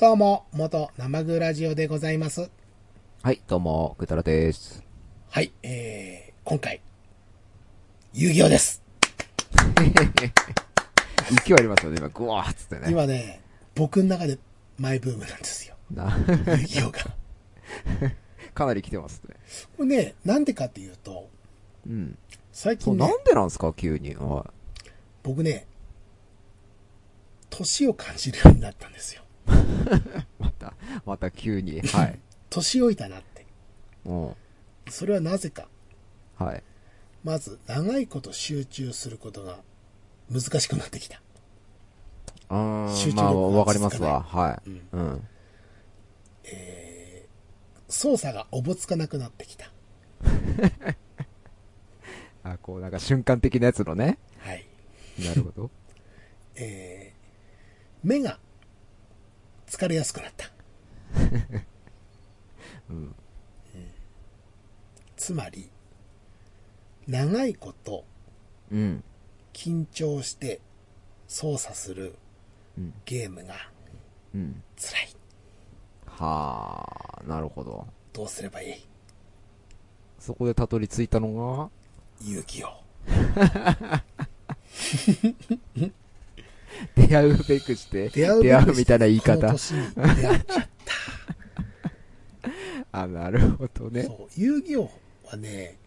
どうも、元生グラジオでございます。はい、どうも、ぐーたらです。はい、えー、今回、遊戯王です。勢いありますよね、今、ぐわーっつってね。今ね、僕の中でマイブームなんですよ。な遊戯王が。かなり来てますね。これね、なんでかっていうと、うん。最近ね、なんでなんですか、急に。は僕ね、年を感じるようになったんですよ。い。また、また急に。はい。年老いたなって。うん。それはなぜか。はい。まず、長いこと集中することが難しくなってきた。うーん、集中まあ、力がわかりますわ。はい。うんうん。操作がおぼつかなくなってきた。あ、こう、なんか瞬間的なやつのね。はい。なるほど。えー、目が疲れやすくなった。うん。つまり、長いことうん。緊張して操作するうん。ゲームがうん。辛い。はあ、なるほど。どうすればいい？そこでたどり着いたの勇気を。が、出会うべくして、出会うみたいな言い方。年に出会っちゃっ あ、なるほどた。ね。そう。遊戯王はね、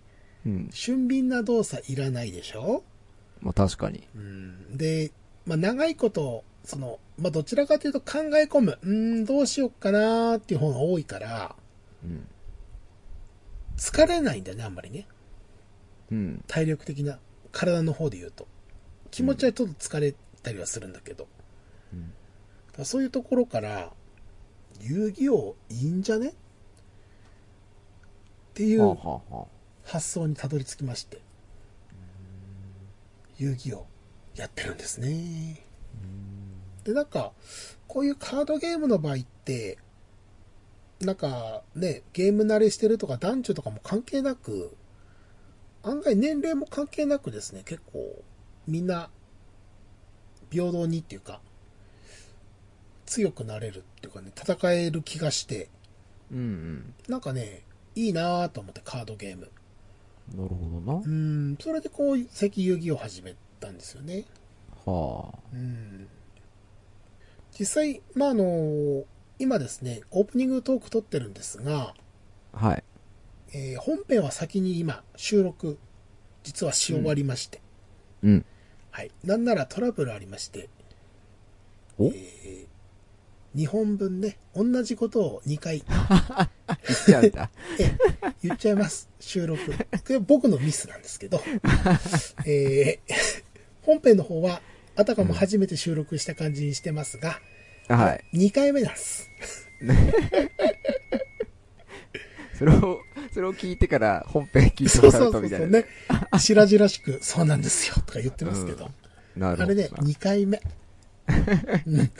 うん。俊敏な動作いらないでしょ？まあ確かに。うん。で、まあ、長いこと、その、まあ、どちらかというと考え込む。うーん、どうしよっかなーっていう方が多いから、うん。疲れないんだよね、あんまりね。うん。体力的な、体の方で言うと。気持ちはちょっと疲れたりはするんだけど。うんだそういうところから、遊戯王いいんじゃね？っていはあ、う発想にたどり着きまして。遊戯王やってるんですね。で、なんか、こういうカードゲームの場合って、なんかね、ゲーム慣れしてるとか男女とかも関係なく、案外年齢も関係なくですね、結構みんな平等にっていうか、強くなれるっていうかね、戦える気がして、うんうん。なんかね、いいなぁと思ってカードゲーム。なるほどな。うん、それでこう、石遊戯を始めたんですよね。はあ。うん実際、まあ、あの、今ですね、オープニングトーク撮ってるんですが、はい。えー本編は先に今、収録、実はし終わりまして、うん。はい。なんならトラブルありまして、お？え2本分ね、同じことを2回、言っちゃうんだ。え言っちゃいます、収録。これ僕のミスなんですけど、えー本編の方は、あたかも初めて収録した感じにしてますが、はい。2回目なんです。それを、それを聞いてから本編聞いてそうもらそううそうそ。とみたいうな。ね。白々しく、そうなんですよ、とか言ってますけど。なるほど。あれね、2回目。うん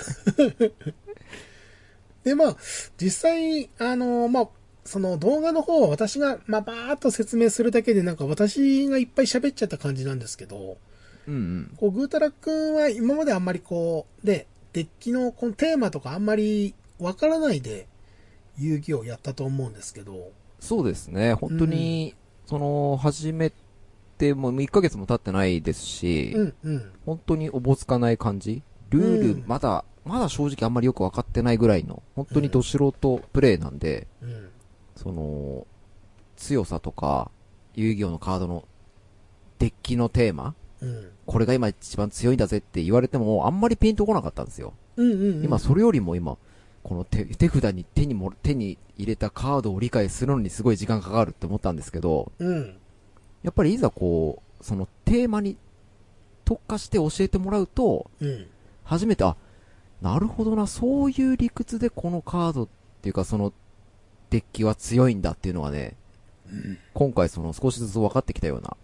で、まあ、実際、あの、まあ、その動画の方は私が、まあ、ばーっと説明するだけで、なんか私がいっぱい喋っちゃった感じなんですけど、うんうん。こう、ぐーたらくんは今まであんまりこう、で、デッキのこのテーマとかあんまりわからないで、遊戯をやったと思うんですけど、そうですね。本当に、その、始めてもう1ヶ月も経ってないですし、うん、うん。本当におぼつかない感じルール、うんまだ、まだ正直あんまりよくわかってないぐらいの、本当にど素人プレイなんで、うん。その、強さとか、遊戯王のカードのデッキのテーマうん。これが今一番強いんだぜって言われても、あんまりピンとこなかったんですよ。うんうん、うん。今、それよりも今、この手、手札に手にも、手に入れたカードを理解するのにすごい時間かかるって思ったんですけど、うん。やっぱりいざこう、そのテーマに特化して教えてもらうと、うん。初めて、あ、なるほどな、そういう理屈でこのカードっていうかそのデッキは強いんだっていうのがね、うん今回その少しずつ分かってきたような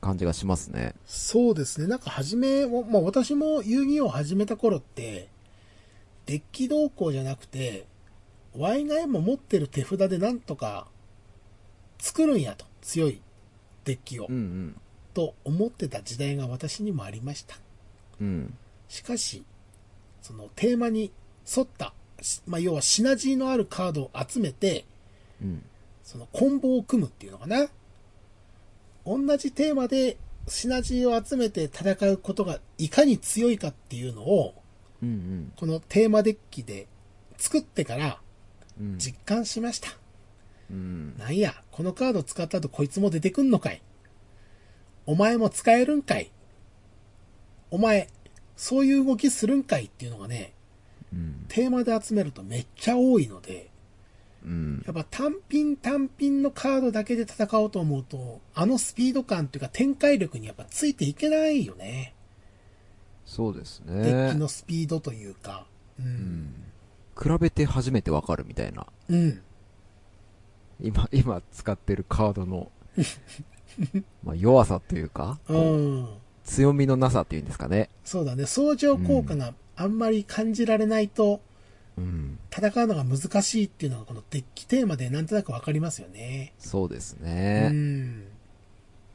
感じがしますね。そうですね。なんか初め、まあ私も遊戯王を始めた頃って、デッキ動向じゃなくて、ワイガイも持ってる手札でなんとか作るんやと。強いデッキをう。んと思ってた時代が私にもありました。うん。うん。しかし、そのテーマに沿ったしまあ、要はシナジーのあるカードを集めて、うん。そのコンボを組むっていうのかな。同じテーマでシナジーを集めて戦うことがいかに強いかっていうのを、うんこのテーマデッキで作ってから。実感しました。うん。なんや、このカード使った後こいつも出てくんのかい。お前も使えるんかい。お前、そういう動きするんかいっていうのがね、うん。テーマで集めるとめっちゃ多いので、うん。やっぱ単品単品のカードだけで戦おうと思うと、あのスピード感っていうか展開力にやっぱついていけないよね。そうですデッキね。のスピードというか。う。うんん。比べて初めてわかるみたいな。うん。今、今使ってるカードの、まあ弱さというか、う。ん強みのなさっていうんですかね。そうだね。相乗効果があんまり感じられないと、うん。戦うのが難しいっていうのがこのデッキテーマでなんとなくわかりますよね。そうですうね。ん。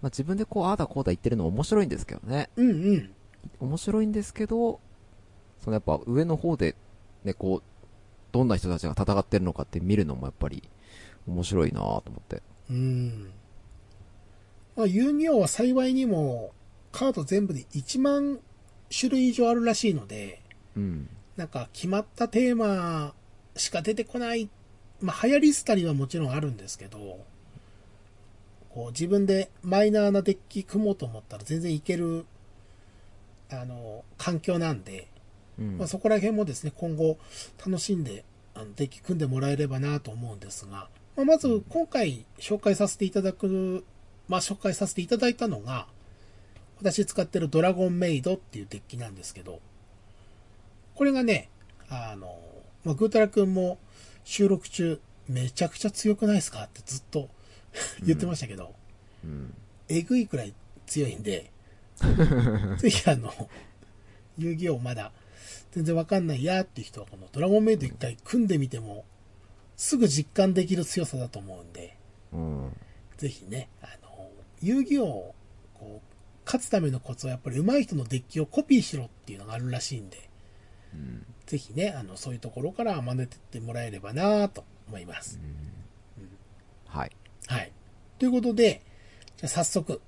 まあ自分でこう、ああだこうだ言ってるの面白いんですけどね。うんうん。面白いんですけど、そのやっぱ上の方で、ね、こう、どんな人たちが戦ってるのかって見るのもやっぱり面白いなと思って。うん。まあ、遊戯王は幸いにもカード全部で1万種類以上あるらしいので、うん。なんか決まったテーマしか出てこない、まあ、流行り廃りはもちろんあるんですけど、こう自分でマイナーなデッキ組もうと思ったら全然いける、あの、環境なんで、うん。まあ、そこら辺もですね、今後楽しんで、あの、デッキ組んでもらえればなと思うんですが、まあ、まず今回紹介させていただく、まあ、紹介させていただいたのが、私使ってるドラゴンメイドっていうデッキなんですけど、これがね、あの、まあ、グータラ君も収録中、めちゃくちゃ強くないですかってずっと 言ってましたけど、うん。えぐいくらい強いんで、ぜひあの、遊戯王まだ全然わかんないやっていう人はこのドラゴンメイド一回組んでみても、すぐ実感できる強さだと思うんで、うん。ぜひね、あの、遊戯王をこう勝つためのコツはやっぱり上手い人のデッキをコピーしろっていうのがあるらしいんで、うん。ぜひね、あの、そういうところから真似てってもらえればなと思います。はい。はい。ということで、じゃあ早速、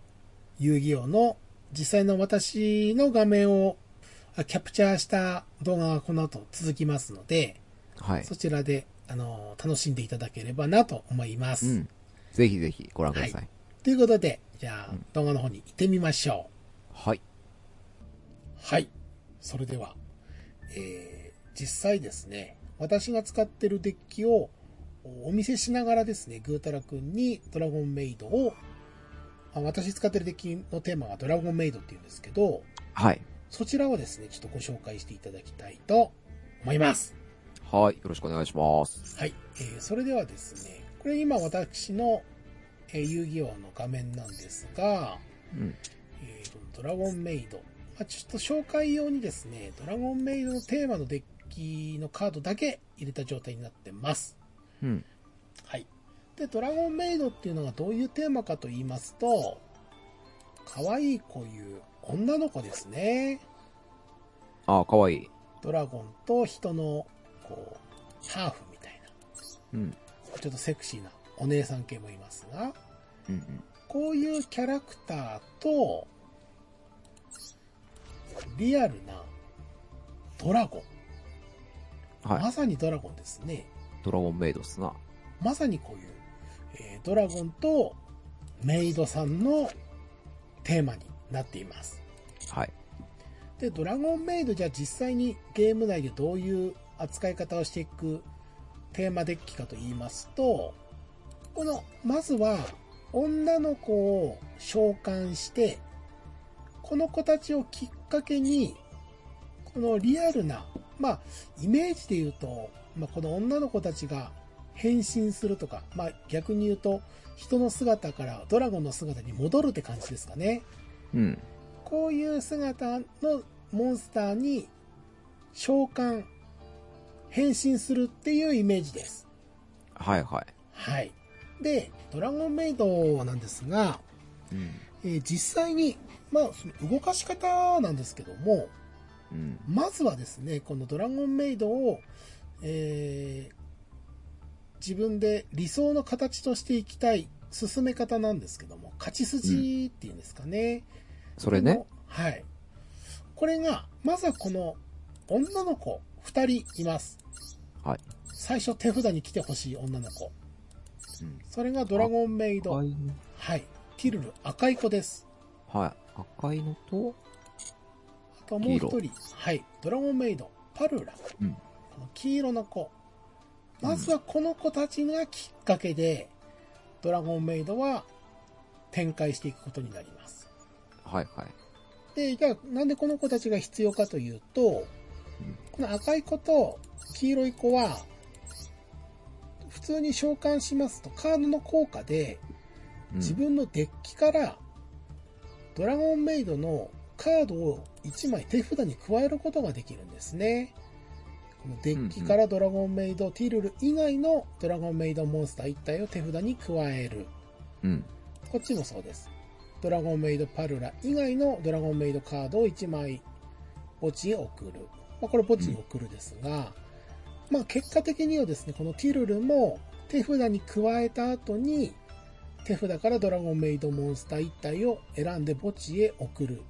遊戯王の実際の私の画面をあキャプチャーした動画がこの後続きますので、はい。そちらで、あの、楽しんでいただければなと思います。うん。ぜひぜひご覧ください。ということで、じゃあ、動画の方に行ってみましょはい。う。はい。それでは、えー実際ですね、私が使ってるデッキをお見せしながらですね、ぐーたらくんにドラゴンメイドを、あ私使ってるデッキのテーマがドラゴンメイドっていうんですけど、はい。そちらをですね、ちょっとご紹介していただきたいと思います。はい。よろしくお願いします。はい。えーそれではですね、これ今私の、えー遊戯王の画面なんですが、うん。えーとドラゴンメイド。まあ、ちょっと紹介用にですね、ドラゴンメイドのテーマのデッキのカードだけ入れた状態になってます。うん。はい。で、ドラゴンメイドっていうのがどういうテーマかと言いますと、可愛いこういう女の子ですね。あ、かわいい。ドラゴンと人の、こう、ハーフみたいな。うん。ちょっとセクシーなお姉さん系もいますが、うんうん。こういうキャラクターと、リアルなドラゴン。はい。まさにドラゴンですね。ドラゴンメイドっすな。まさにこういう、えードラゴンとメイドさんのテーマになっています。はい。で、ドラゴンメイドじゃあ実際にゲーム内でどういう扱い方をしていくテーマデッキかと言いますと、この、まずは女の子を召喚して、この子たちをきっかけに、このリアルな、まあ、イメージで言うと、まあ、この女の子たちが変身するとか、まあ、逆に言うと、人の姿からドラゴンの姿に戻るって感じですかね。うん。こういう姿のモンスターに召喚、変身するっていうイメージです。はいはい。はい。で、ドラゴンメイドなんですが、うん。えー実際に、まあ、その動かし方なんですけども、うん。まずはですね、このドラゴンメイドを、えー自分で理想の形としていきたい進め方なんですけども、勝ち筋っていうんですかね。それねはい。これが、まずはこの女の子2人います。はい。最初手札に来てほしい女の子。うん。それがドラゴンメイド。赤いのはい。ティルル赤い子です。はい。赤いのと、あともう一人。はい。ドラゴンメイド、パルラ。うん。この黄色の子。まずはこの子たちがきっかけで、ドラゴンメイドは展開していくことになります。はいはい。で、じゃあなんでこの子たちが必要かというと、この赤い子と黄色い子は、普通に召喚しますとカードの効果でうん自分のデッキからドラゴンメイドのカードを1枚手札に加えることができるんですね。このデッキからドラゴンメイド、ティルル以外のドラゴンメイドモンスター1体を手札に加える。うん。こっちもそうです。ドラゴンメイドパルラ以外のドラゴンメイドカードを1枚墓地へ送る。まあ、これ墓地に送るですが、まあ結果的にはですね、このティルルも手札に加えた後に手札からドラゴンメイドモンスター1体を選んで墓地へ送る。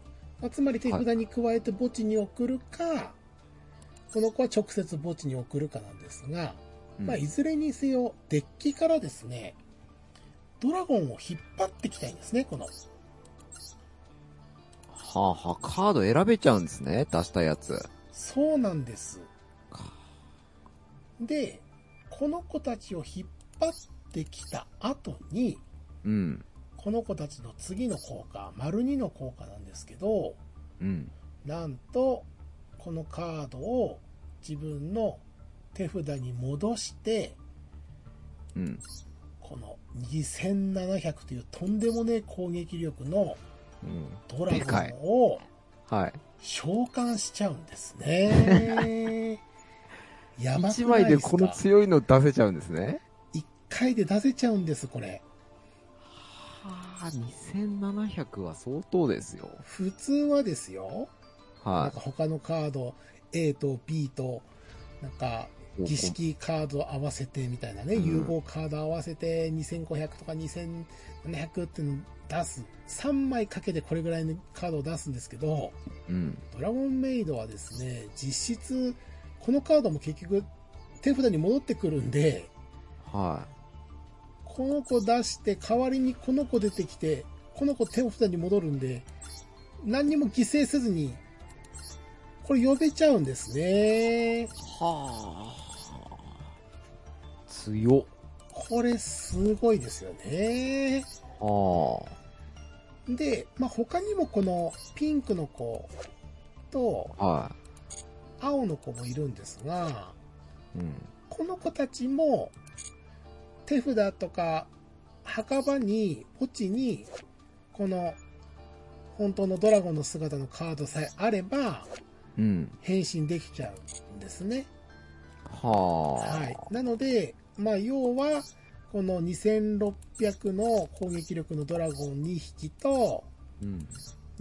まあ、つまり手札に加えて墓地に送るか、この子は直接墓地に送るかなんですが、うんまあ、いずれにせよ、デッキからですね、ドラゴンを引っ張ってきたいんですね、この。はあはあ、カード選べちゃうんですね。出したやつ。そうなんですか。で、この子たちを引っ張ってきた後に、うん。この子たちの次の効果、丸2の効果なんですけど、うん。なんと、このカードを自分の手札に戻して、うん。この2700というとんでもねえ攻撃力のうん。ドラゴンをはい。召喚しちゃうんですね。やばくないですか？一枚でこの強いの出せちゃうんですね。一回で出せちゃうんです、これ。はあ、2700は相当ですよ。普通はですよ、なんはか他のカード A と B と、なんかい。儀式カード合わせてみたいなね、うん融合カード合わせて2500とか2700っていうの出す。3枚かけてこれぐらいのカードを出すんですけど、うん。ドラゴンメイドはですね、実質、このカードも結局手札に戻ってくるんで、はこの子出して、代わりにこの子出てきて、この子手札に戻るんで、何にも犠牲せずに、これ呼べちゃうんですね。い。はあ。強っ。これすごいですよね。はで、まあ、他にもこのピンクの子と青の子もいるんですが、い。うん。この子たちも手札とか墓場に、墓地に、この本当のドラゴンの姿のカードさえあればうん。変身できちゃうんですね。はあ。はい。なので、まあ要は、この2600の攻撃力のドラゴン2匹と、うん。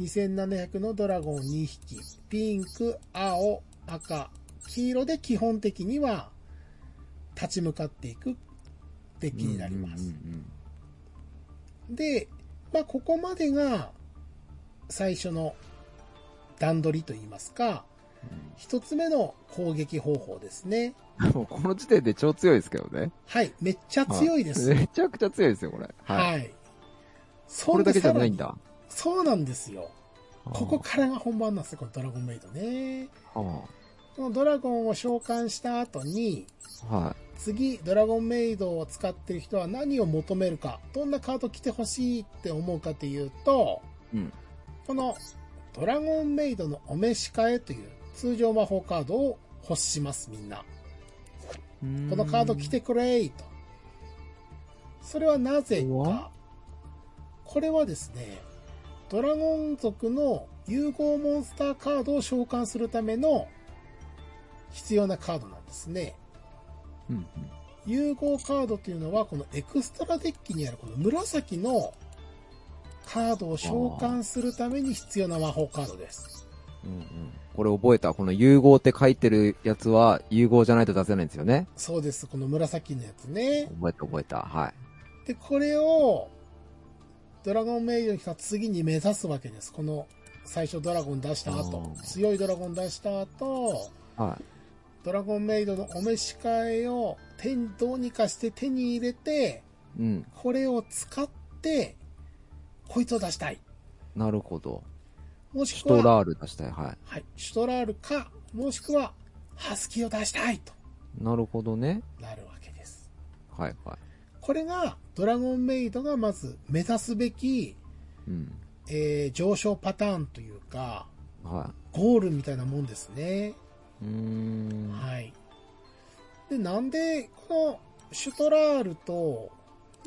2700のドラゴン2匹、ピンク、青、赤、黄色で基本的には立ち向かっていくデッキになります。うんで、まあここまでが最初の段取りといいますか、一つ目の攻撃方法ですね。うんうん。もうこの時点で超強いですけどね。はい、めっちゃ強いです。めちゃくちゃ強いですよ、これ。はい。はい。そこれだけじゃないんだ。にそうなんですよ。ここからが本番なんですよ、このドラゴンメイドね。はこのドラゴンを召喚した後に、あ。は次、ドラゴンメイドを使ってる人は何を求めるか、どんなカード来てほしいって思うかというと、い。うん。このドラゴンメイドのお召し替えという通常魔法カードを欲します、みんな。このカード来てくれーと。それはなぜか。これはですね、ドラゴン族の融合モンスターカードを召喚するための必要なカードなんですね。うんうん。融合カードというのは、このエクストラデッキにあるこの紫のカードを召喚するために必要な魔法カードです。うんうん。これ覚えた。この融合って書いてるやつは、融合じゃないと出せないんですよね。そうです。この紫のやつね。覚えた覚えた。はい。で、これを、ドラゴンメイドに来た次に目指すわけです。この、最初ドラゴン出した後強いドラゴン出した後、はい。ドラゴンメイドのお召し替えを手にどうにかして手に入れて、うん。これを使って、こいつを出したい。なるほど。もしくは、シュトラール出したい。ははい、シュトラールか、もしくは、ハスキーを出したいとい。なるほどね。なるわけです。はいはい。これが、ドラゴンメイドがまず目指すべき、うん。えー上昇パターンというか、はゴールみたいなもんですね。い。うーん。はい。で、なんで、このシュトラールと、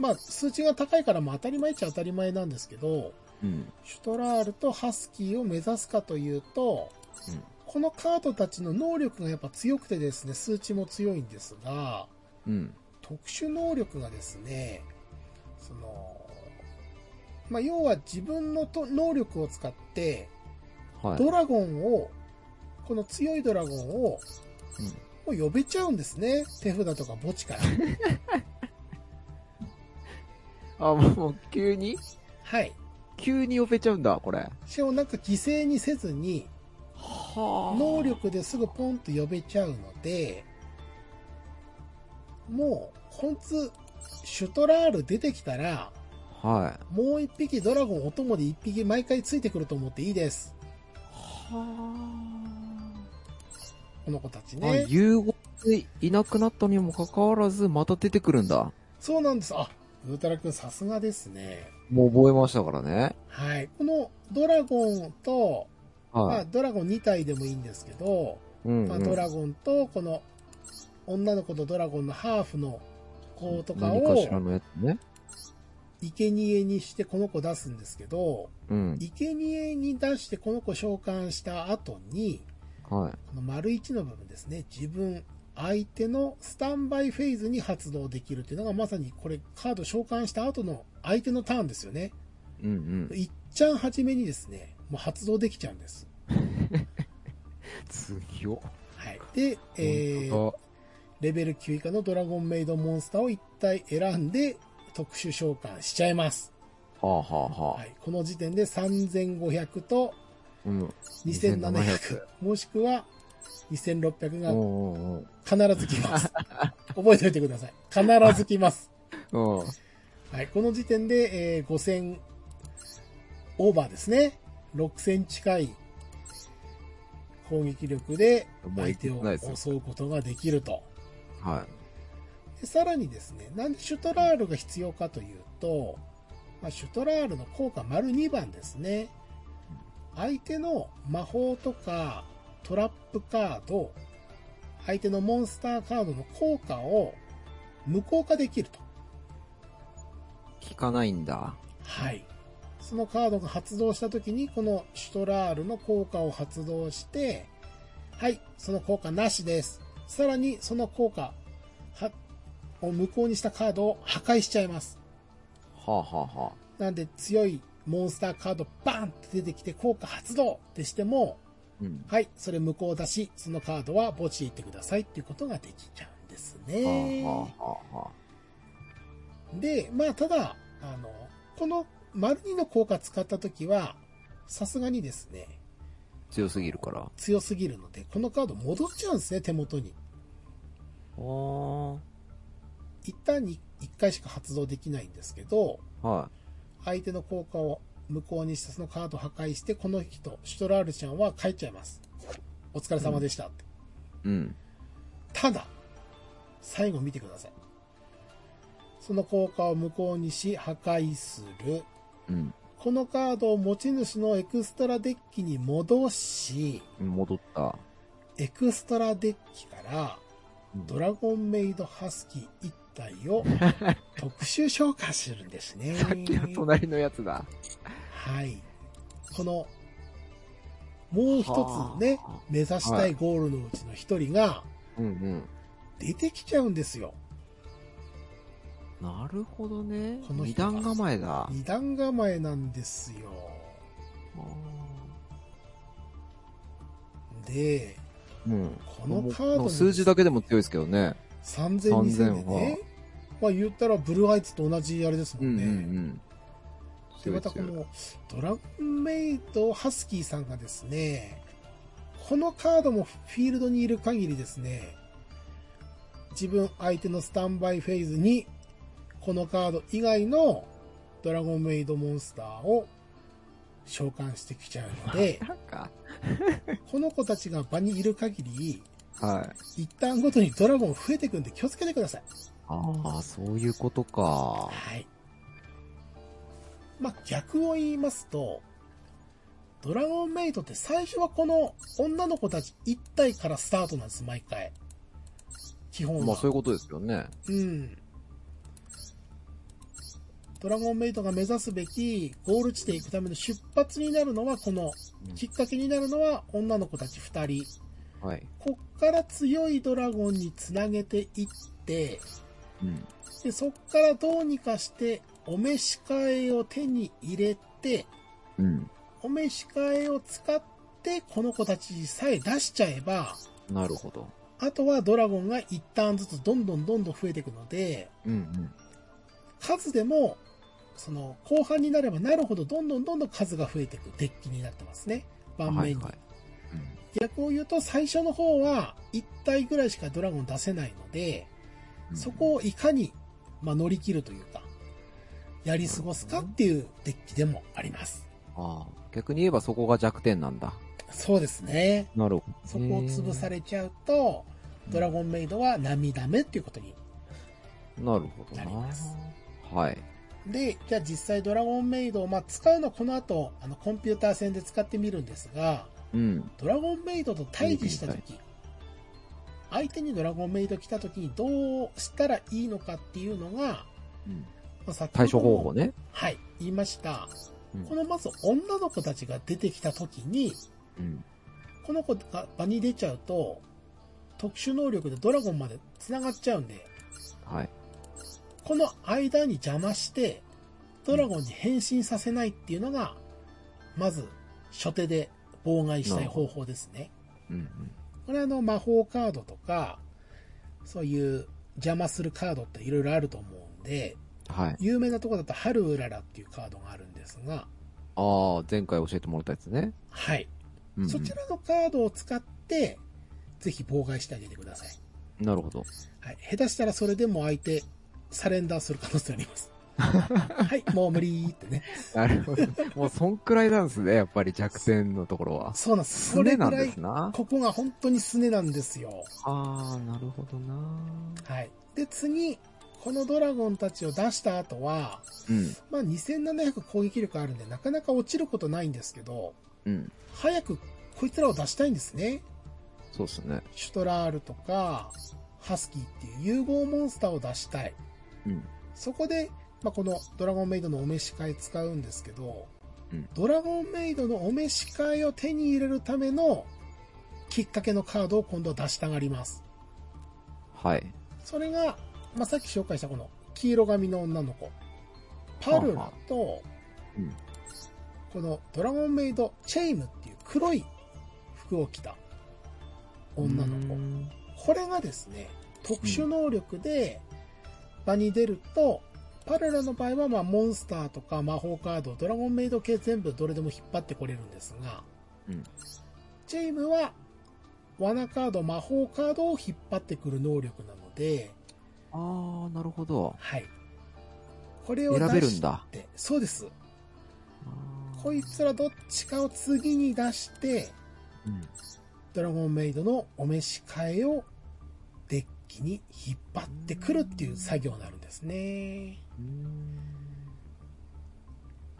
まあ、数値が高いから、まあ、当たり前っちゃ当たり前なんですけど、うん。シュトラールとハスキーを目指すかというと、うんこのカードたちの能力がやっぱ強くてですね、数値も強いんですが、うん。特殊能力がですね、その、まあ、要は自分のと能力を使って、はい。ドラゴンを、この強いドラゴンを、うんもう呼べちゃうんですね。手札とか墓地から。あ、もう、急に？はい。急に呼べちゃうんだ、これ。しかもなんか犠牲にせずに、は能力ですぐポンと呼べちゃうので、もう、こいつ、シュトラール出てきたら、はもう一匹ドラゴンお供で一匹毎回ついてくると思っていいです。い。はこの子たちあ。あね。融合でいなくなったにもかかわらず、また出てくるんだ。そうなんです。あ、ウルトラくんさすがですね。もう覚えましたからね。はい。このドラゴンと、まあ、はい。ドラゴン2体でもいいんですけど、うん、まあ、うん。ドラゴンとこの女の子とドラゴンのハーフの子とか何かしらをのやつね。生贄にしてこの子出すんですけど、うん。生贄に出してこの子召喚した後に、はい。この丸1の部分ですね、自分、相手のスタンバイフェーズに発動できるっていうのがまさにこれカード召喚した後の相手のターンですよね。うんうん。いっちゃん初めにですね、もう発動できちゃうんです。強っ。はい。で、えー、レベル9以下のドラゴンメイドモンスターを1体選んで特殊召喚しちゃいます。はあはあはあ。はい。この時点で3500とうん。2700 2700、もしくは2600が必ず来ます。覚えておいてください。必ず来ます。うん。はい。この時点で、えー5000オーバーですね。6000近い攻撃力で相手を襲うことができると。はでさらにですね、なんでシュトラールが必要かというと、まあ、シュトラールの効果丸2番ですね。相手の魔法とかトラップカード、相手のモンスターカードの効果を無効化できると。い。効かないんだ。はい。そのカードが発動した時に、このシュトラールの効果を発動して、はい、その効果なしです。さらに、その効果はを無効にしたカードを破壊しちゃいます。はあはあはなんで、強いモンスターカードバーンって出てきて効果発動ってしても、あ。うん。はい、それ無効だし、そのカードは墓地へ行ってくださいっていうことができちゃうんですね。はあはあはあはで、まあ、ただ、あの、この丸2の効果使ったときは、さすがにですね、あ。強すぎるから。強すぎるので、このカード戻っちゃうんですね、手元に。は一旦に1回しか発動できないんですけど、あ。は相手の効果を無効にしてそのカードを破壊して、この人、シュトラールちゃんは帰っちゃいます。お疲れ様でしたって。い。うん。ただ、最後見てください。その効果を無効にし、破壊する。うん。このカードを持ち主のエクストラデッキに戻し、戻った。エクストラデッキからドラゴンメイドハスキー1体を特殊召喚するんですね。さっきの隣のやつだ。はい。この、もう一つねはあ、目指したいゴールのうちの一人が。出てきちゃうんですよ。なるほどね。この二段構えだ。二段構えなんですよ。で、うん。このカードも数字だけでも強いですけどね。3000、2000でね。まあ言ったらブルーアイツと同じあれですもうんんね。うんうん。で、強い強いまたこのドラゴンメイドハスキーさんがですね、このカードもフィールドにいる限りですね、自分相手のスタンバイフェーズに、このカード以外のドラゴンメイドモンスターを召喚してきちゃうので、この子たちが場にいる限り、はい。一旦ごとにドラゴン増えてくんで気をつけてください。ああ、そういうことか。はい。まあ、逆を言いますと、ドラゴンメイトって最初はこの女の子たち1体からスタートなんです、毎回。基本は。まあそういうことですよね。うん。ドラゴンメイトが目指すべきゴール地点行くための出発になるのは、このうんきっかけになるのは女の子たち2人。はい。こっから強いドラゴンにつなげていって、うん。で、そっからどうにかして、お召し替えを手に入れて、うん。お召し替えを使って、この子たちさえ出しちゃえば、なるほど。あとはドラゴンが一旦ずつどんどんどんどん増えていくので、うんうん。数でも、その、後半になればなるほど、どんどんどんどん数が増えていくデッキになってますね。盤面に。はいはい逆を言うと、最初の方は、1体ぐらいしかドラゴン出せないので、うんそこをいかに、まあ、乗り切るというか、やり過ごすかっていうデッキでもあります。ああ、逆に言えばそこが弱点なんだ。そうですね。なるほど。そこを潰されちゃうと、ドラゴンメイドは涙目っていうことに。なるほどななります。はい。で、じゃあ実際ドラゴンメイドを、まあ、使うのはこの後、あの、コンピューター戦で使ってみるんですが、うん。ドラゴンメイドと対峙したとき、相手にドラゴンメイド来たときにどうしたらいいのかっていうのが、うんまあ、先対処方法ね。はい、言いました。うんこのまず女の子たちが出てきたときに、うん。この子が場に出ちゃうと、特殊能力でドラゴンまで繋がっちゃうんで、はい。この間に邪魔して、ドラゴンに変身させないっていうのが、まず、初手で妨害したい方法ですね。うんうん。これはあの魔法カードとか、そういう邪魔するカードっていろいろあると思うんで、はい。有名なところだとハルウララっていうカードがあるんですが、ああ、前回教えてもらったやつね。はい。うんうんそちらのカードを使って、ぜひ妨害してあげてください。なるほど。はい。下手したらそれでも相手、サレンダーする可能性あります。はい、もう無理ってね。なるほど。もうそんくらいなんですね、やっぱり弱点のところは。そうなんです。すねなんです、な。ここが本当にすねなんですよ。ああ、なるほどな。はい。で、次、このドラゴンたちを出した後は、うん。まあ、2700攻撃力あるんで、なかなか落ちることないんですけど、うん。早くこいつらを出したいんですね。そうっすね。シュトラールとか、ハスキーっていう融合モンスターを出したい。うん。そこで、まあ、このドラゴンメイドのお召し替え使うんですけど、うんドラゴンメイドのお召し替えを手に入れるためのきっかけのカードを今度は出したがります。はい。それが、まあ、さっき紹介したこの黄色髪の女の子、パルラと、うん。このドラゴンメイドチェイムっていう黒い服を着た女の子。これがですね、特殊能力で場に出ると、パルラの場合はまあモンスターとか魔法カード、ドラゴンメイド系全部どれでも引っ張ってこれるんですが、うん。チェイムは罠カード、魔法カードを引っ張ってくる能力なので、ああ、なるほど。はい。これを選べ出しるんだ。て、そうです。こいつらどっちかを次に出して、うん。ドラゴンメイドのお召し替えをデッキに引っ張ってくるっていう作業になるんですね。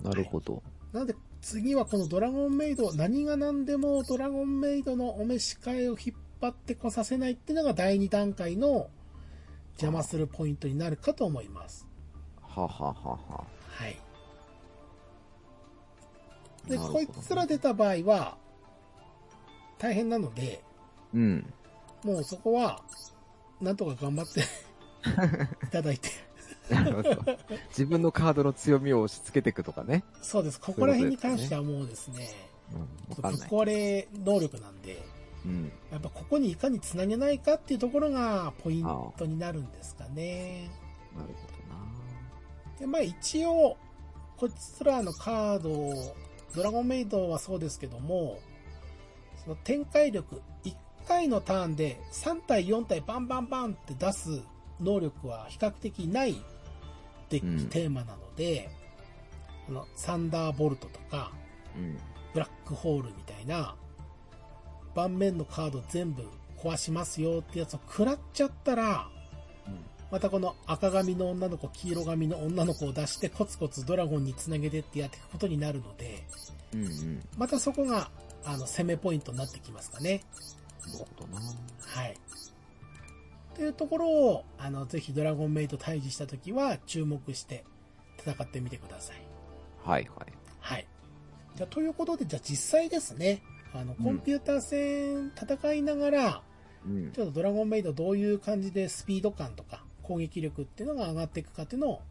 なるほど。なので次はこのドラゴンメイド、何が何でもドラゴンメイドのお召し替えを引っ張ってこさせないっていうのが第2段階の邪魔するポイントになるかと思います。はははは。はい。で、こいつら出た場合は大変なので、うん。もうそこはなんとか頑張って いただいて。自分のカードの強みを押し付けていくとかね。そうです。ここら辺に関してはもうですね、うん。ぶっ。壊れ能力なんで、うん。やっぱここにいかにつなげないかっていうところがポイントになるんですかね。なるほどな。で、まあ一応、こいつらのカードを、ドラゴンメイドはそうですけども、その展開力、1回のターンで3体4体バンバンバンって出す能力は比較的ないデッキテーマなので、あの、サンダーボルトとか、うん。ブラックホールみたいな、盤面のカード全部壊しますよってやつを食らっちゃったら、またこの赤髪の女の子、黄色髪の女の子を出してコツコツドラゴンにつなげてってやっていくことになるので、うんうん。またそこが、あの、攻めポイントになってきますかね。なるほどな。はい。というところを、あの、ぜひドラゴンメイト退治した時は注目して戦ってみてください。はいはい。はい。じゃあ、ということで、じゃあ実際ですね、あの、コンピューター戦戦いながら、うん。ちょっとドラゴンメイドどういう感じでスピード感とか攻撃力っていうのが上がっていくかっていうのを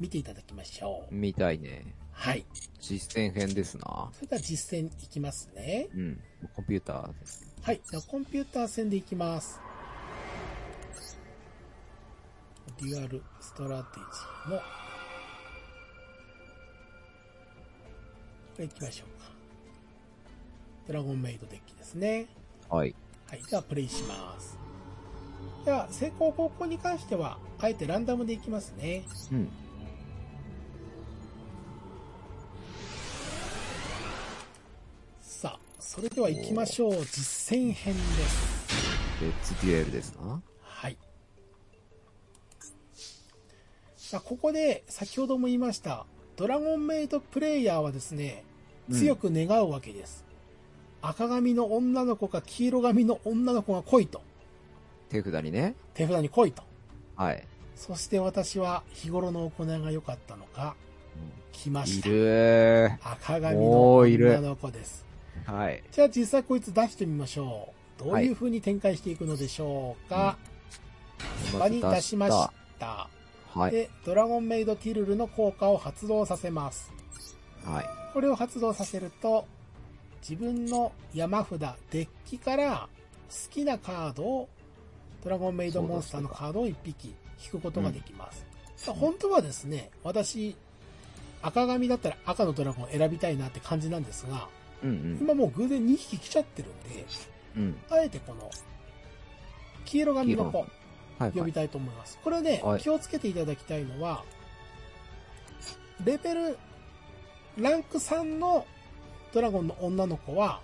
見ていただきましょう。見たいね。はい。実践編ですな。それでは実践いきますね。うん。コンピューターです。はい。ではコンピューター戦でいきます。リアルストラテジーの、これいきましょうか。ドラゴンメイドデッキですね。はい。はい。では、プレイします。では、成功方向に関しては、あえてランダムでいきますね。うん。さあ、それでは行きましょう。実践編です。レッツデュエルですな。さあ、ここで、先ほども言いました、ドラゴンメイドプレイヤーはですね、強く願うわけです。赤髪の女の子か黄色髪の女の子が来いと。手札にね。手札に来いと。はい。そして私は日頃の行いが良かったのか、来まいした。る赤髪の女の子です。ー。はい。じゃあ実際こいつ出してみましょう。どういう風に展開していくのでしょうか。場に出しました。はい。で、ドラゴンメイドティルルの効果を発動させます。はい。これを発動させると、自分の山札、デッキから好きなカードを、ドラゴンメイドモンスターのカードを1匹引くことができます。さあ本当はですね、私、赤髪だったら赤のドラゴンを選びたいなって感じなんですが、うんうん。今もう偶然2匹来ちゃってるんで、うん。あえてこの、黄色髪の子。呼びたいと思います。これね、はい気をつけていただきたいのは、レベル、ランク3のドラゴンの女の子は、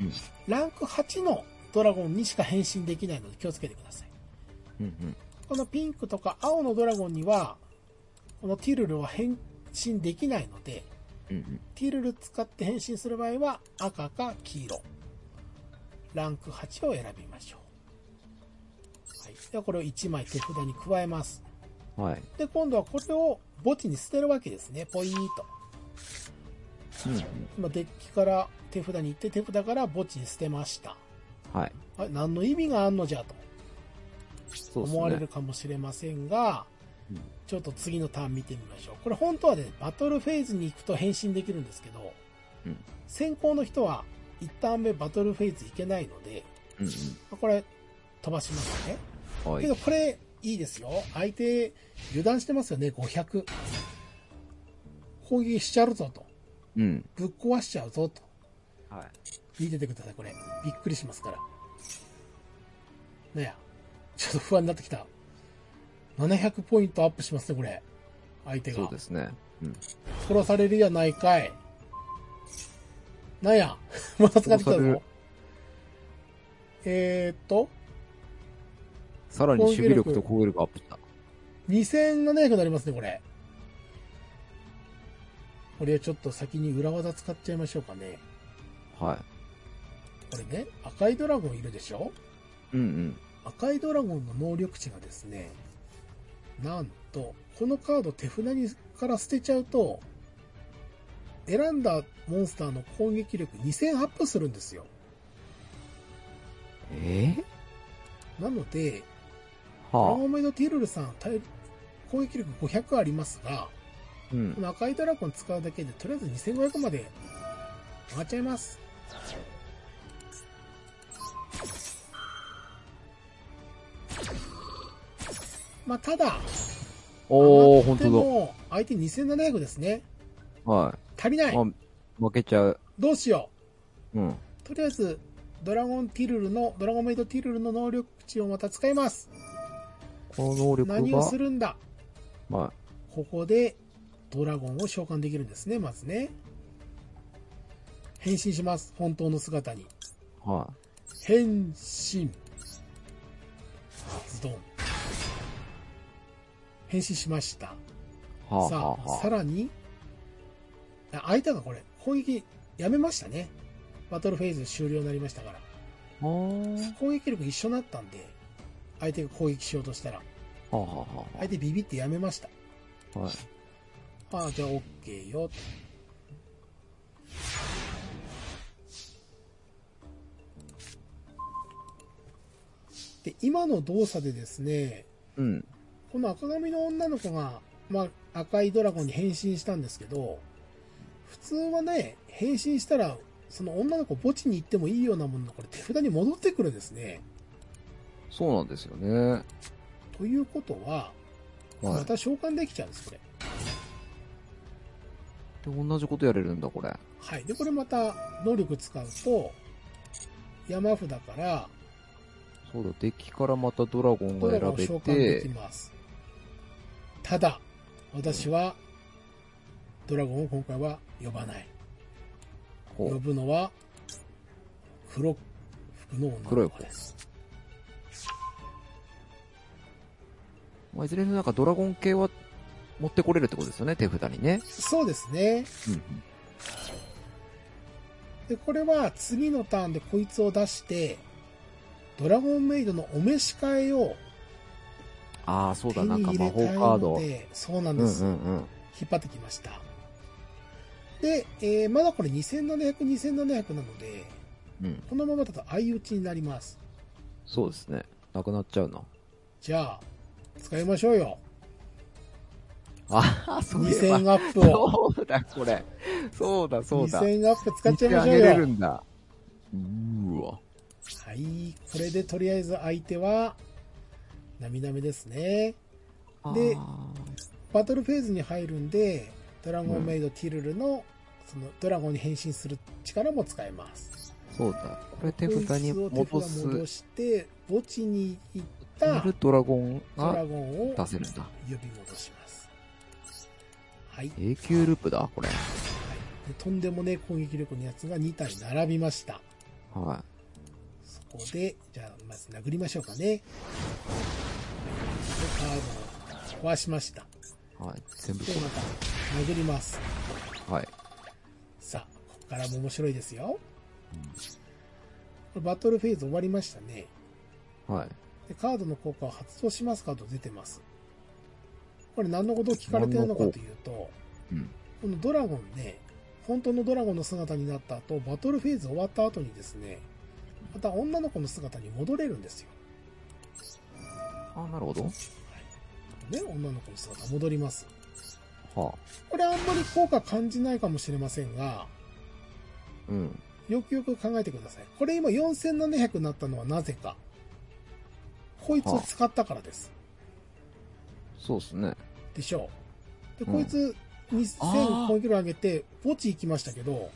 うんランク8のドラゴンにしか変身できないので気をつけてください。うんうん。このピンクとか青のドラゴンには、このティルルは変身できないので、うんうん。ティルル使って変身する場合は赤か黄色。ランク8を選びましょう。はい。ではこれを1枚手札に加えます。はい。で、今度はこれを墓地に捨てるわけですね。ポイーと。うんうん。今デッキから手札に行って手札から墓地に捨てました。はい。何の意味があんのじゃと。思われるかもしれませんが、うんちょっと次のターン見てみましょう。これ本当はね、バトルフェーズに行くと変身できるんですけど、うん先行の人は一旦目バトルフェーズ行けないので、うんこれ飛ばしますね。け。どこれいいですよ。相手油断してますよね、500。攻撃しちゃうぞと。うん。ぶっ壊しちゃうぞと。はい。見ててください、これ。びっくりしますから。ねや。ちょっと不安になってきた。700ポイントアップしますね、これ。相手がそう。ですね。うん。殺されるやないかい。なんや。また使ってきたぞ。えー、っと、さらに守備力と攻撃力アップした。2700になりますね、これ。これちょっと先に裏技使っちゃいましょうかね。はこれね、赤いドラゴンいるでしょ？い。うんうん。赤いドラゴンの能力値がですね、なんと、このカード手札にから捨てちゃうと、選んだモンスターの攻撃力2000アップするんですよ。えなので、ー、はあ、ゴーメイドティルルさん、攻撃力500ありますが、うん、この赤いドラゴン使うだけで、とりあえず2500まで上がっちゃいます。まあ、ただ、おお、本当だ。相手2700ですね。はい。足りない。負けちゃう。どうしよう。うん。とりあえず、ドラゴンティルルの、ドラゴンメイドティルルの能力値をまた使います。この能力が、何をするんだ？はここで、ドラゴンを召喚できるんですね、まずね。変身します。本当の姿に。い。は変身。ズドン。変身しました。い。はあ、さあ、はあ、はさらに、あ相手がこれ、攻撃やめましたね。バトルフェーズ終了になりましたから。攻撃力一緒になったんで、相手が攻撃しようとしたら、あ。はあ、はあ、は相手ビビってやめました。あ。はい。ああ、じゃあ OK よ。で、今の動作でですね、うん。この赤髪の女の子が、まあ、赤いドラゴンに変身したんですけど、普通はね、変身したら、その女の子墓地に行ってもいいようなものがこれ手札に戻ってくるんですね。そうなんですよね。ということは、はい。また召喚できちゃうんです、これ。で、同じことやれるんだ、これ。はい。で、これまた能力使うと、山札からそうだ、デッキからまたドラゴンドが選べラゴンを召喚できて、ます。ただ、私は、ドラゴンを今回は呼ばない。呼ぶのは、黒服の女の子です。まあ、いずれにせよなんかドラゴン系は持ってこれるってことですよね、手札にね。そうですね。うん。で、これは次のターンでこいつを出して、ドラゴンメイドのお召し替えをああ、そう手だ、なんにか魔法カード。そうなんうんです。うんうん。引っ張ってきました。で、えーまだこれ2700、2700なので、うん。このままだと相打ちになります。そうですね。なくなっちゃうな。じゃあ、使いましょうよ。ああ、そういえば2000アップを。そうだ、これ。そうだ、そうだ。2000アップ使っちゃいましょう見てあげれるよ。んだ。うーわ。はい。これでとりあえず相手は、なみなみですね。であバトルフェーズに入るんで、ドラゴンメイドティルルの、そのドラゴンに変身する力も使えます。ーそうだ。これ手札に戻札戻す。して、墓地に行ったるドラゴンが出せるんだ。呼び戻します。はい。永久ループだ、これ。でとんでもねえ攻撃力のやつが2体並びました。はそこで、じゃあ、まず殴りましょうかね。でカードを壊しました。い。はい。全部で、また殴ります。はい。さあ、ここからも面白いですよ。これバトルフェーズ終わりましたね。はい。でカードの効果を発動しますかと出てます。これ何のことを聞かれてるのかというと、うん。このドラゴンね、本当のドラゴンの姿になった後、バトルフェーズ終わった後にですね、また女の子の姿に戻れるんですよ。あなるほど。ね、女の子の姿戻ります。はこれあんまり効果感じないかもしれませんが、あ。うん。よくよく考えてください。これ今4700になったのはなぜか。こいつを使ったからです。そうっすね。でしょう。で、うんこいつ2000あー攻撃力上げて、墓地行きましたけど、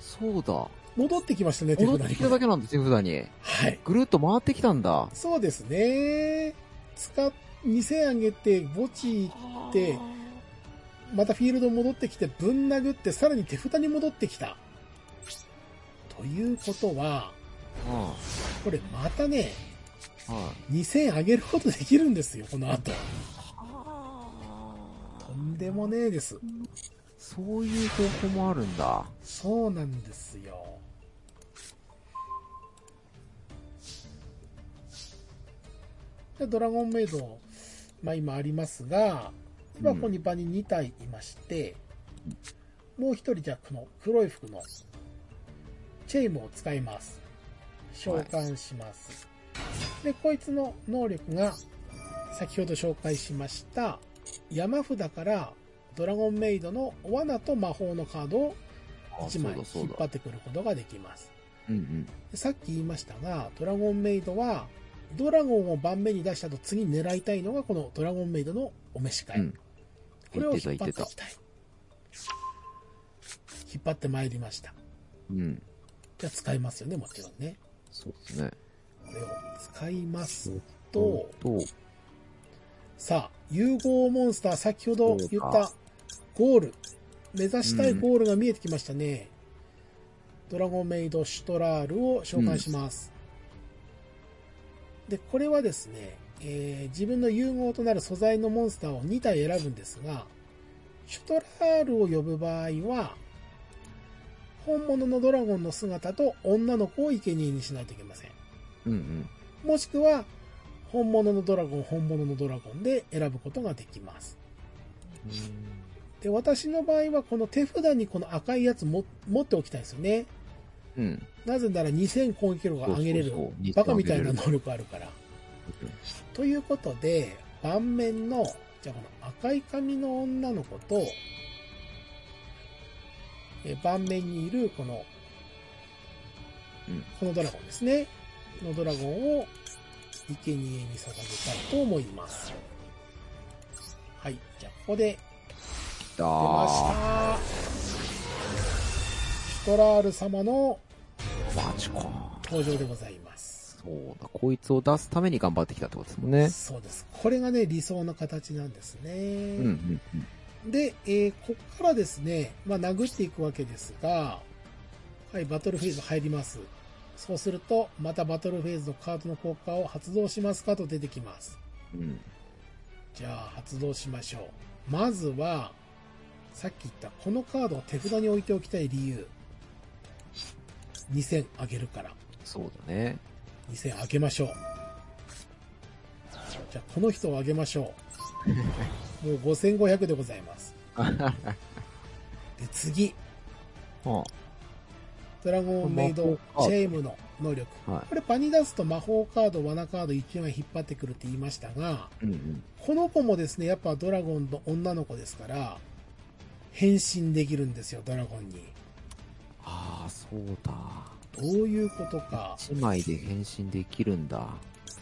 そうだ。戻ってきましたね、手札に戻ってきただけなんだ、手札に。はい。ぐるっと回ってきたんだ。そうですね。使っ、2000上げて、墓地行って、またフィールド戻ってきて、ぶん殴って、さらに手札に戻ってきた。ということは、はこれまたね、あ。はい。2000上げることできるんですよ、この後。とんでもねえです。そういう方法もあるんだ。そうなんですよ。でドラゴンメイド、まあ今ありますが、今ここに場に2体いまして、もう1人じゃあこの黒い服のチェイムを使います。召喚します。で、こいつの能力が先ほど紹介しました山札からドラゴンメイドの罠と魔法のカードをあ1枚。引っ張ってくることができます。うんうん。でさっき言いましたが、ドラゴンメイドはドラゴンを盤面に出したと次に狙いたいのがこのドラゴンメイドのお召し替え。うん。これを引っ張言っていきたい。引っ張ってまいりました。た。うん。じゃあ使いますよね、もちろんね。そうですね。これを使いますと、と、さあ、融合モンスター、先ほど言ったゴール、目指したいゴールが見えてきましたね。ドラゴンメイドシュトラールを召喚します。で、これはですね、えー自分の融合となる素材のモンスターを2体選ぶんですが、シュトラールを呼ぶ場合は、本物のドラゴンの姿と女の子を生贄にしないといけません。うんうん。もしくは、本物のドラゴン、本物のドラゴンで選ぶことができます。で、私の場合はこの手札にこの赤いやつも持っておきたいですよね。うん。なぜなら2000攻撃力が上げれるそうそうそう。バカみたいな能力あるから。うんということで、盤面の、じゃあこの赤い髪の女の子と、え盤面にいるこの、うんこのドラゴンですね。このドラゴンを生贄に捧げたいと思います。はい。じゃあここで出ました。シュトラール様の。登場でございます。そうだ。こいつを出すために頑張ってきたってことですもんね。そうです。これがね、理想の形なんですね。うんうんうん。で、えーこっからですね、まあ、殴っていくわけですが、はい、バトルフェーズ入ります。そうすると、またバトルフェーズのカードの効果を発動しますかと出てきます。うん。じゃあ、発動しましょう。まずは、さっき言ったこのカードを手札に置いておきたい理由。2000あげるから。そうだね。2000あげましょう。じゃあ、この人をあげましょう。もう5500でございます。で、次。はドラゴンメイドチェームの能力。あ、はい。これ場に出すと魔法カード、罠カード1枚引っ張ってくるって言いましたが、うんうん。この子もですね、やっぱドラゴンの女の子ですから、変身できるんですよ、ドラゴンに。ああ、そうだ。どういうことか、一枚で変身できるんだ。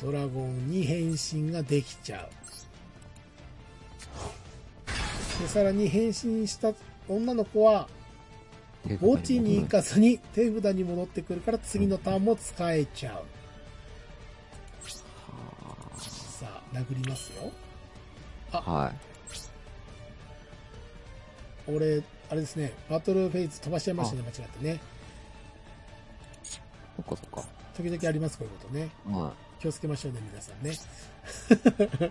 ドラゴンに変身ができちゃう。で、さらに変身した女の子は、墓地に行かずに手札に戻ってくるから次のターンも使えちゃう。さあ、殴りますよ。はい。俺、あれですね、バトルフェイズ飛ばしちゃいましたね、間違ってね。そっかそっか。時々あります、こういうことね。ま気をつけましょうね、皆さんね。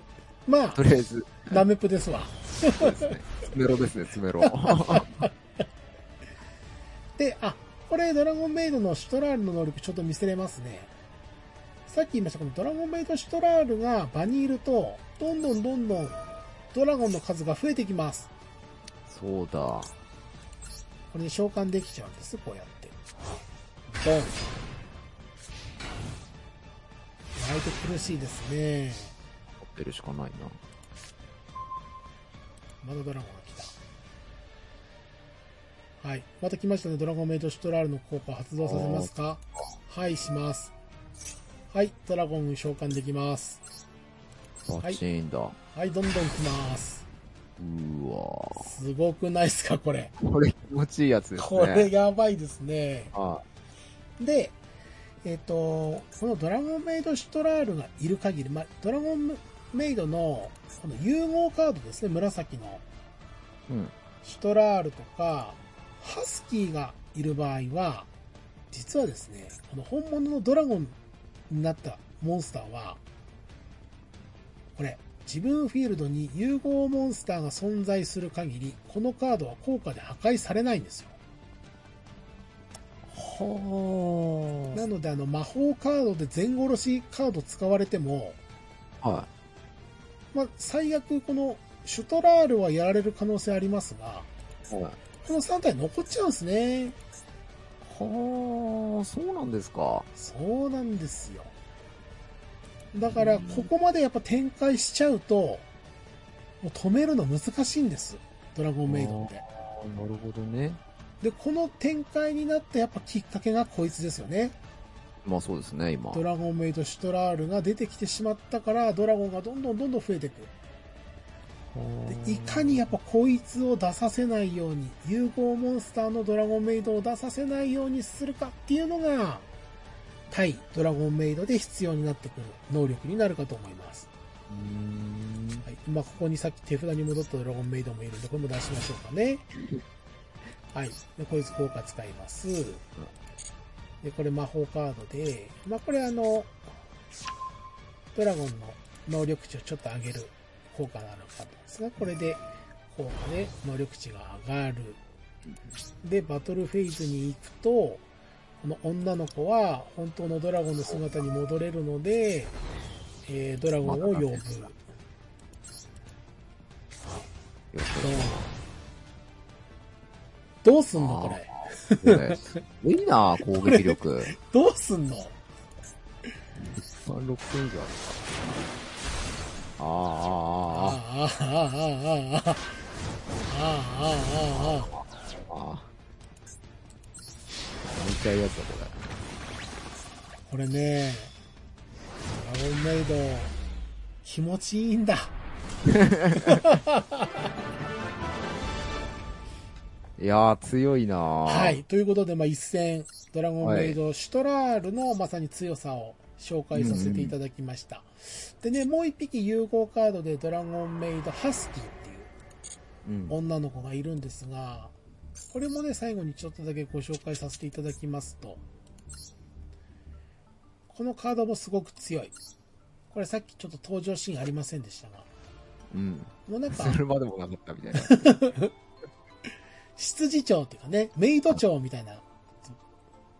まあ、とりあえず、あ、ダメプですわ。そうですね。ツメロですね、ツメロ。で、あ、これドラゴンメイドのシュトラールの能力ちょっと見せれますね。さっき言いましたこのドラゴンメイドシュトラールが場にいると、どんどんどんどんドラゴンの数が増えてきます。そうだ。これに召喚できちゃうんです、こうやって。ドン。相手苦しいですね。持ってるしかないな。まだドラゴンが来た。はい。また来ましたね。ドラゴンメイドシュトラールの効果を発動させますか？はい、します。はい、ドラゴン召喚できます。バチーンだ。はい、どんどん来ます。うわすごくないですか、これ？これ気持ちいいやつですね。これやばいですね。あで、えっ、と、このドラゴンメイドシュトラールがいる限り、まあ、ドラゴンメイドのこの融合カードですね、紫のうん。シュトラールとか、ハスキーがいる場合は、実はですね、この本物のドラゴンになったモンスターは、これ、自分フィールドに融合モンスターが存在する限り、このカードは効果で破壊されないんですよ。はなので、あの、魔法カードで全殺しカード使われても、あ。はまあ、最悪このシュトラールはやられる可能性ありますが、い。はい。この3体残っちゃうんですね。はあ、そうなんですか。そうなんですよ。だから、ここまでやっぱ展開しちゃうと、もう止めるの難しいんです。ドラゴンメイドって。なるほどね。で、この展開になったやっぱきっかけがこいつですよね。まあそうですね、今。ドラゴンメイドシュトラールが出てきてしまったから、ドラゴンがどんどんどんどん増えていく。でいかにやっぱこいつを出させないように、融合モンスターのドラゴンメイドを出させないようにするかっていうのが、対ドラゴンメイドで必要になってくる能力になるかと思います。うーんはい。まあ、ここにさっき手札に戻ったドラゴンメイドもいるんで、これも出しましょうかね。はい。で、こいつ効果使います。で、これ魔法カードで、まあ、これあの、ドラゴンの能力値をちょっと上げる効果があるカードですが、これで効果で能力値が上がる。で、バトルフェイズに行くと、この女の子は本当のドラゴンの姿に戻れるので、えードラゴンを呼ぶ。どうすんのこれ？これすごいな、攻撃力。どうすんの？3、6点以上あるか。ああ、ああ、ああ。ああ、ああ、ああ、ああ、ああ、ああ、ああ、ああ。めっちゃいいやつだ、ここれね、ドラゴンメイド、気持ちいいんだ。いやー、強いなは。はいということで、まあ、一戦、ドラゴンメイド、シュトラールのまさに強さを紹介させていただきました。でね、もう一匹融合カードでドラゴンメイドハスキーっていううん。女の子がいるんですが、これもね、最後にちょっとだけご紹介させていただきますと、このカードもすごく強い。これさっきちょっと登場シーンありませんでしたが、うん。もうなんかそ、れまでもなかったみたいな。執事長っていうかね、メイド長みたいな、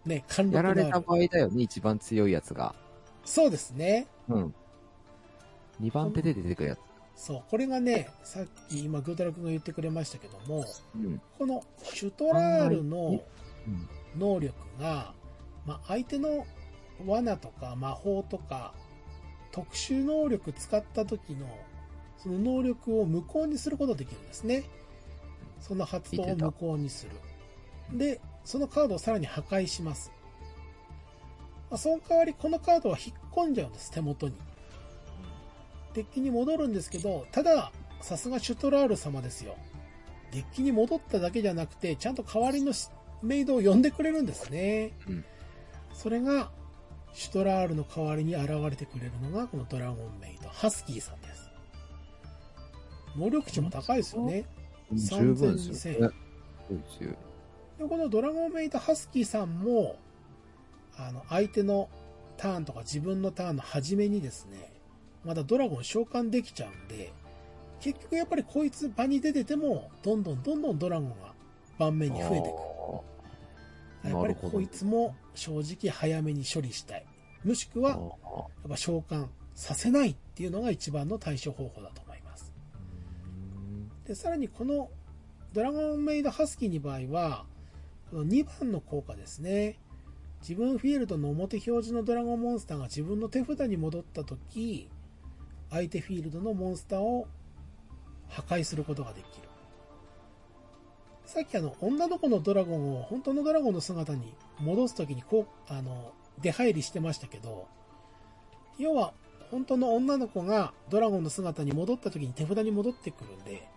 ね、貫禄やのある。られた場合だよね、一番強いやつが。そうですね。うん。2番手で出てくるやつ。そう、これがね、さっき今、グータラ君が言ってくれましたけども、うん。このシュトラールのうん。能力が、まあ、相手の罠とか魔法とか特殊能力使った時のその能力を無効にすることができるんですね。その発動を無効にする。で、そのカードをさらに破壊します。まあ、その代わりこのカードは引っ込んじゃうんです、手元に。デッキに戻るんですけど、ただ、さすがシュトラール様ですよ。デッキに戻っただけじゃなくて、ちゃんと代わりのメイドを呼んでくれるんですね。うんそれが、シュトラールの代わりに現れてくれるのが、このドラゴンメイド、ハスキーさんです。能力値も高いですよね。十分ですよね。そうですよ。でこのドラゴンメイドハスキーさんも、あの、相手のターンとか自分のターンの初めにですね、まだドラゴン召喚できちゃうんで、結局やっぱりこいつ場に出てても、どんどんどんどんドラゴンが盤面に増えていく。やっぱりこいつも正直早めに処理したい。もしくは、やっあぱ召喚させないっていうのが一番の対処方法だと思います。ーで、さらにこのドラゴンメイドハスキーに場合は、この2番の効果ですね。自分フィールドの表表示のドラゴンモンスターが自分の手札に戻った時、相手フィールドのモンスターを破壊することができる。さっきあの、女の子のドラゴンを本当のドラゴンの姿に戻す時にこう、あの、出入りしてましたけど、要は、本当の女の子がドラゴンの姿に戻った時に手札に戻ってくるんで、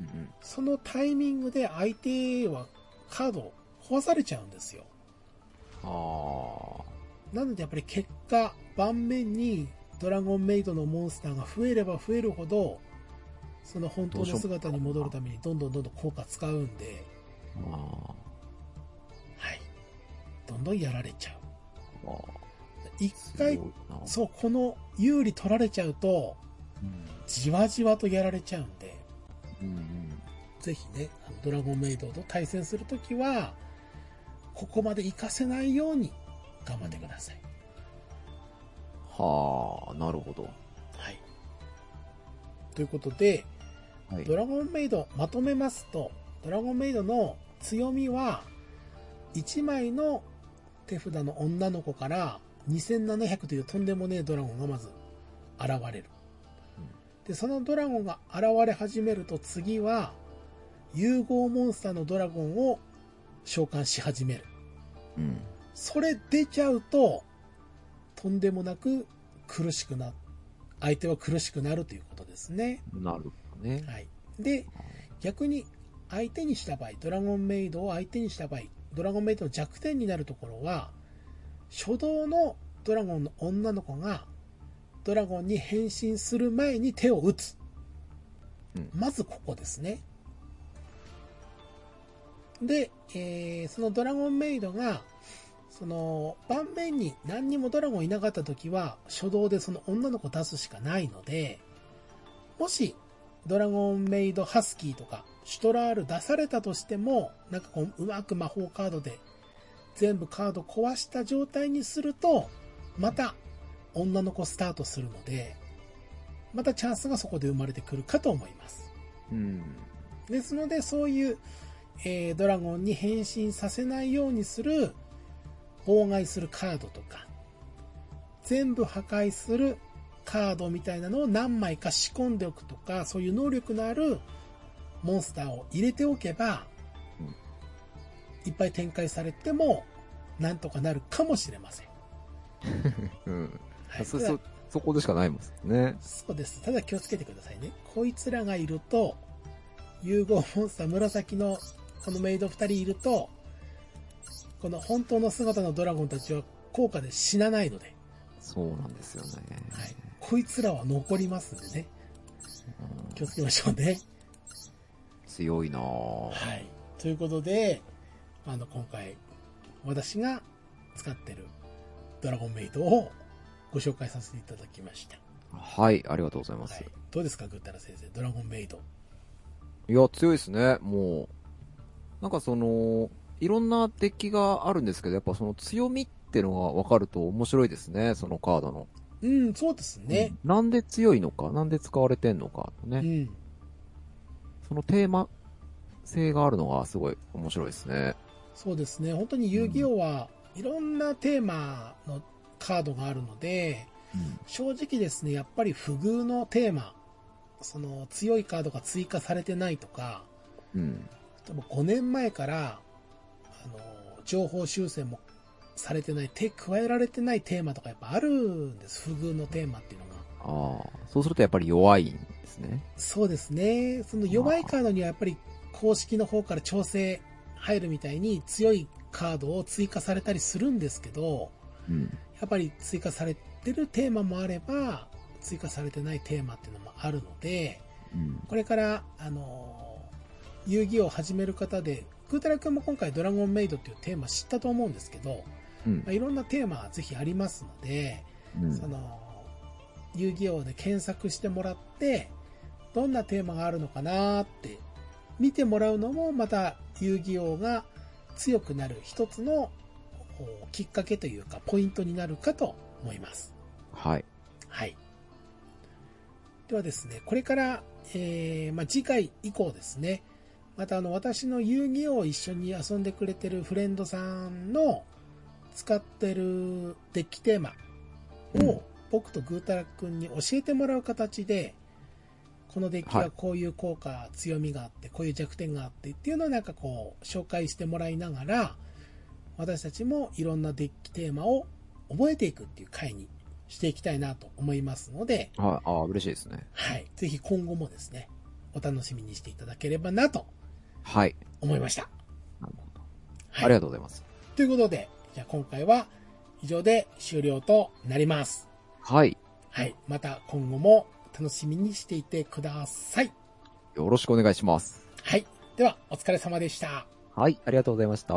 うんうんそのタイミングで相手はカードを壊されちゃうんですよ。あなのでやっぱり結果、盤面にドラゴンメイドのモンスターが増えれば増えるほど、その本当の姿に戻るためにどんどんどんどん効果使うんで、はい。どんどんやられちゃう。一ー。回そう、この有利取られちゃうと、うんじわじわとやられちゃうんで、うん。うんぜひね、ドラゴンメイドと対戦するときは、ここまで活かせないように頑張ってください。はあ、なるほど。はい。ということで、はい。ドラゴンメイドまとめますと、ドラゴンメイドの強みは、1枚の手札の女の子から2700というとんでもねえドラゴンがまず現れる。で、そのドラゴンが現れ始めると次は、融合モンスターのドラゴンを召喚し始める。うん。それ出ちゃうと、とんでもなく苦しくな、相手は苦しくなるということですね。なるほどね。はい。で、逆に相手にした場合、ドラゴンメイドを相手にした場合、ドラゴンメイドの弱点になるところは、初動のドラゴンの女の子がドラゴンに変身する前に手を打つ。うんまずここですね。で、えーそのドラゴンメイドが、その、盤面に何にもドラゴンいなかった時は、初動でその女の子出すしかないので、もし、ドラゴンメイドハスキーとか、シュトラール出されたとしても、なんかこう、うまく魔法カードで全部カード壊した状態にすると、また女の子スタートするので、またチャンスがそこで生まれてくるかと思います。うん。ですので、そういう、えードラゴンに変身させないようにする、妨害するカードとか、全部破壊するカードみたいなのを何枚か仕込んでおくとか、そういう能力のあるモンスターを入れておけば、うんいっぱい展開されても、なんとかなるかもしれません。うん。はい、そ、そ、そこでしかないもんね。そうです。ただ気をつけてくださいね。こいつらがいると、融合モンスター紫のこのメイド2人いると、この本当の姿のドラゴンたちは効果で死なないので、そうなんですよね。はい、こいつらは残りますんでね、うん気をつけましょうね。強いなぁはい。ということで、あの、今回、私が使ってるドラゴンメイドをご紹介させていただきました。はい、ありがとうございます。はい。どうですか、グッタラ先生、ドラゴンメイド。いや、強いですね。もう、なんかその、いろんなデッキがあるんですけど、やっぱその強みっていうのが分かると面白いですね、そのカードの。うん、そうですね。うんなんで強いのか、なんで使われてんのか、ね。うん。そのテーマ性があるのがすごい面白いですね。そうですね。本当に遊戯王はいろんなテーマのカードがあるので、正直ですね、やっぱり不遇のテーマ、その強いカードが追加されてないとか、うん。多分5年前から、あの、情報修正もされてない、手加えられてないテーマとかやっぱあるんです。不遇のテーマっていうのが。ああ、そうするとやっぱり弱いんですね。そうですね。その弱いカードにはやっぱり公式の方から調整入るみたいに強いカードを追加されたりするんですけど、うん。やっぱり追加されてるテーマもあれば、追加されてないテーマっていうのもあるので、うん。これから、あの、遊戯王を始める方で、グータラ君も今回ドラゴンメイドっていうテーマ知ったと思うんですけど、うんまあ、いろんなテーマがぜひありますので、うんその、遊戯王で検索してもらって、どんなテーマがあるのかなって見てもらうのもまた遊戯王が強くなる一つのおきっかけというかポイントになるかと思います。はい。はい。ではですね、これから、えーまあ、次回以降ですね、またあの私の遊戯王を一緒に遊んでくれてるフレンドさんの使ってるデッキテーマを僕とグータラ君に教えてもらう形で、このデッキはこういう効果、強みがあって、こういう弱点があってっていうのをなんかこう紹介してもらいながら、私たちもいろんなデッキテーマを覚えていくっていう回にしていきたいなと思いますので、はい。ああ、嬉しいですね。はい。ぜひ今後もですね、お楽しみにしていただければなとはい。思いました。なるほど。はいありがとうございます。ということで、じゃあ今回は以上で終了となります。はい。はい。また今後も楽しみにしていてください。よろしくお願いします。はい。では、お疲れ様でした。はい。ありがとうございました。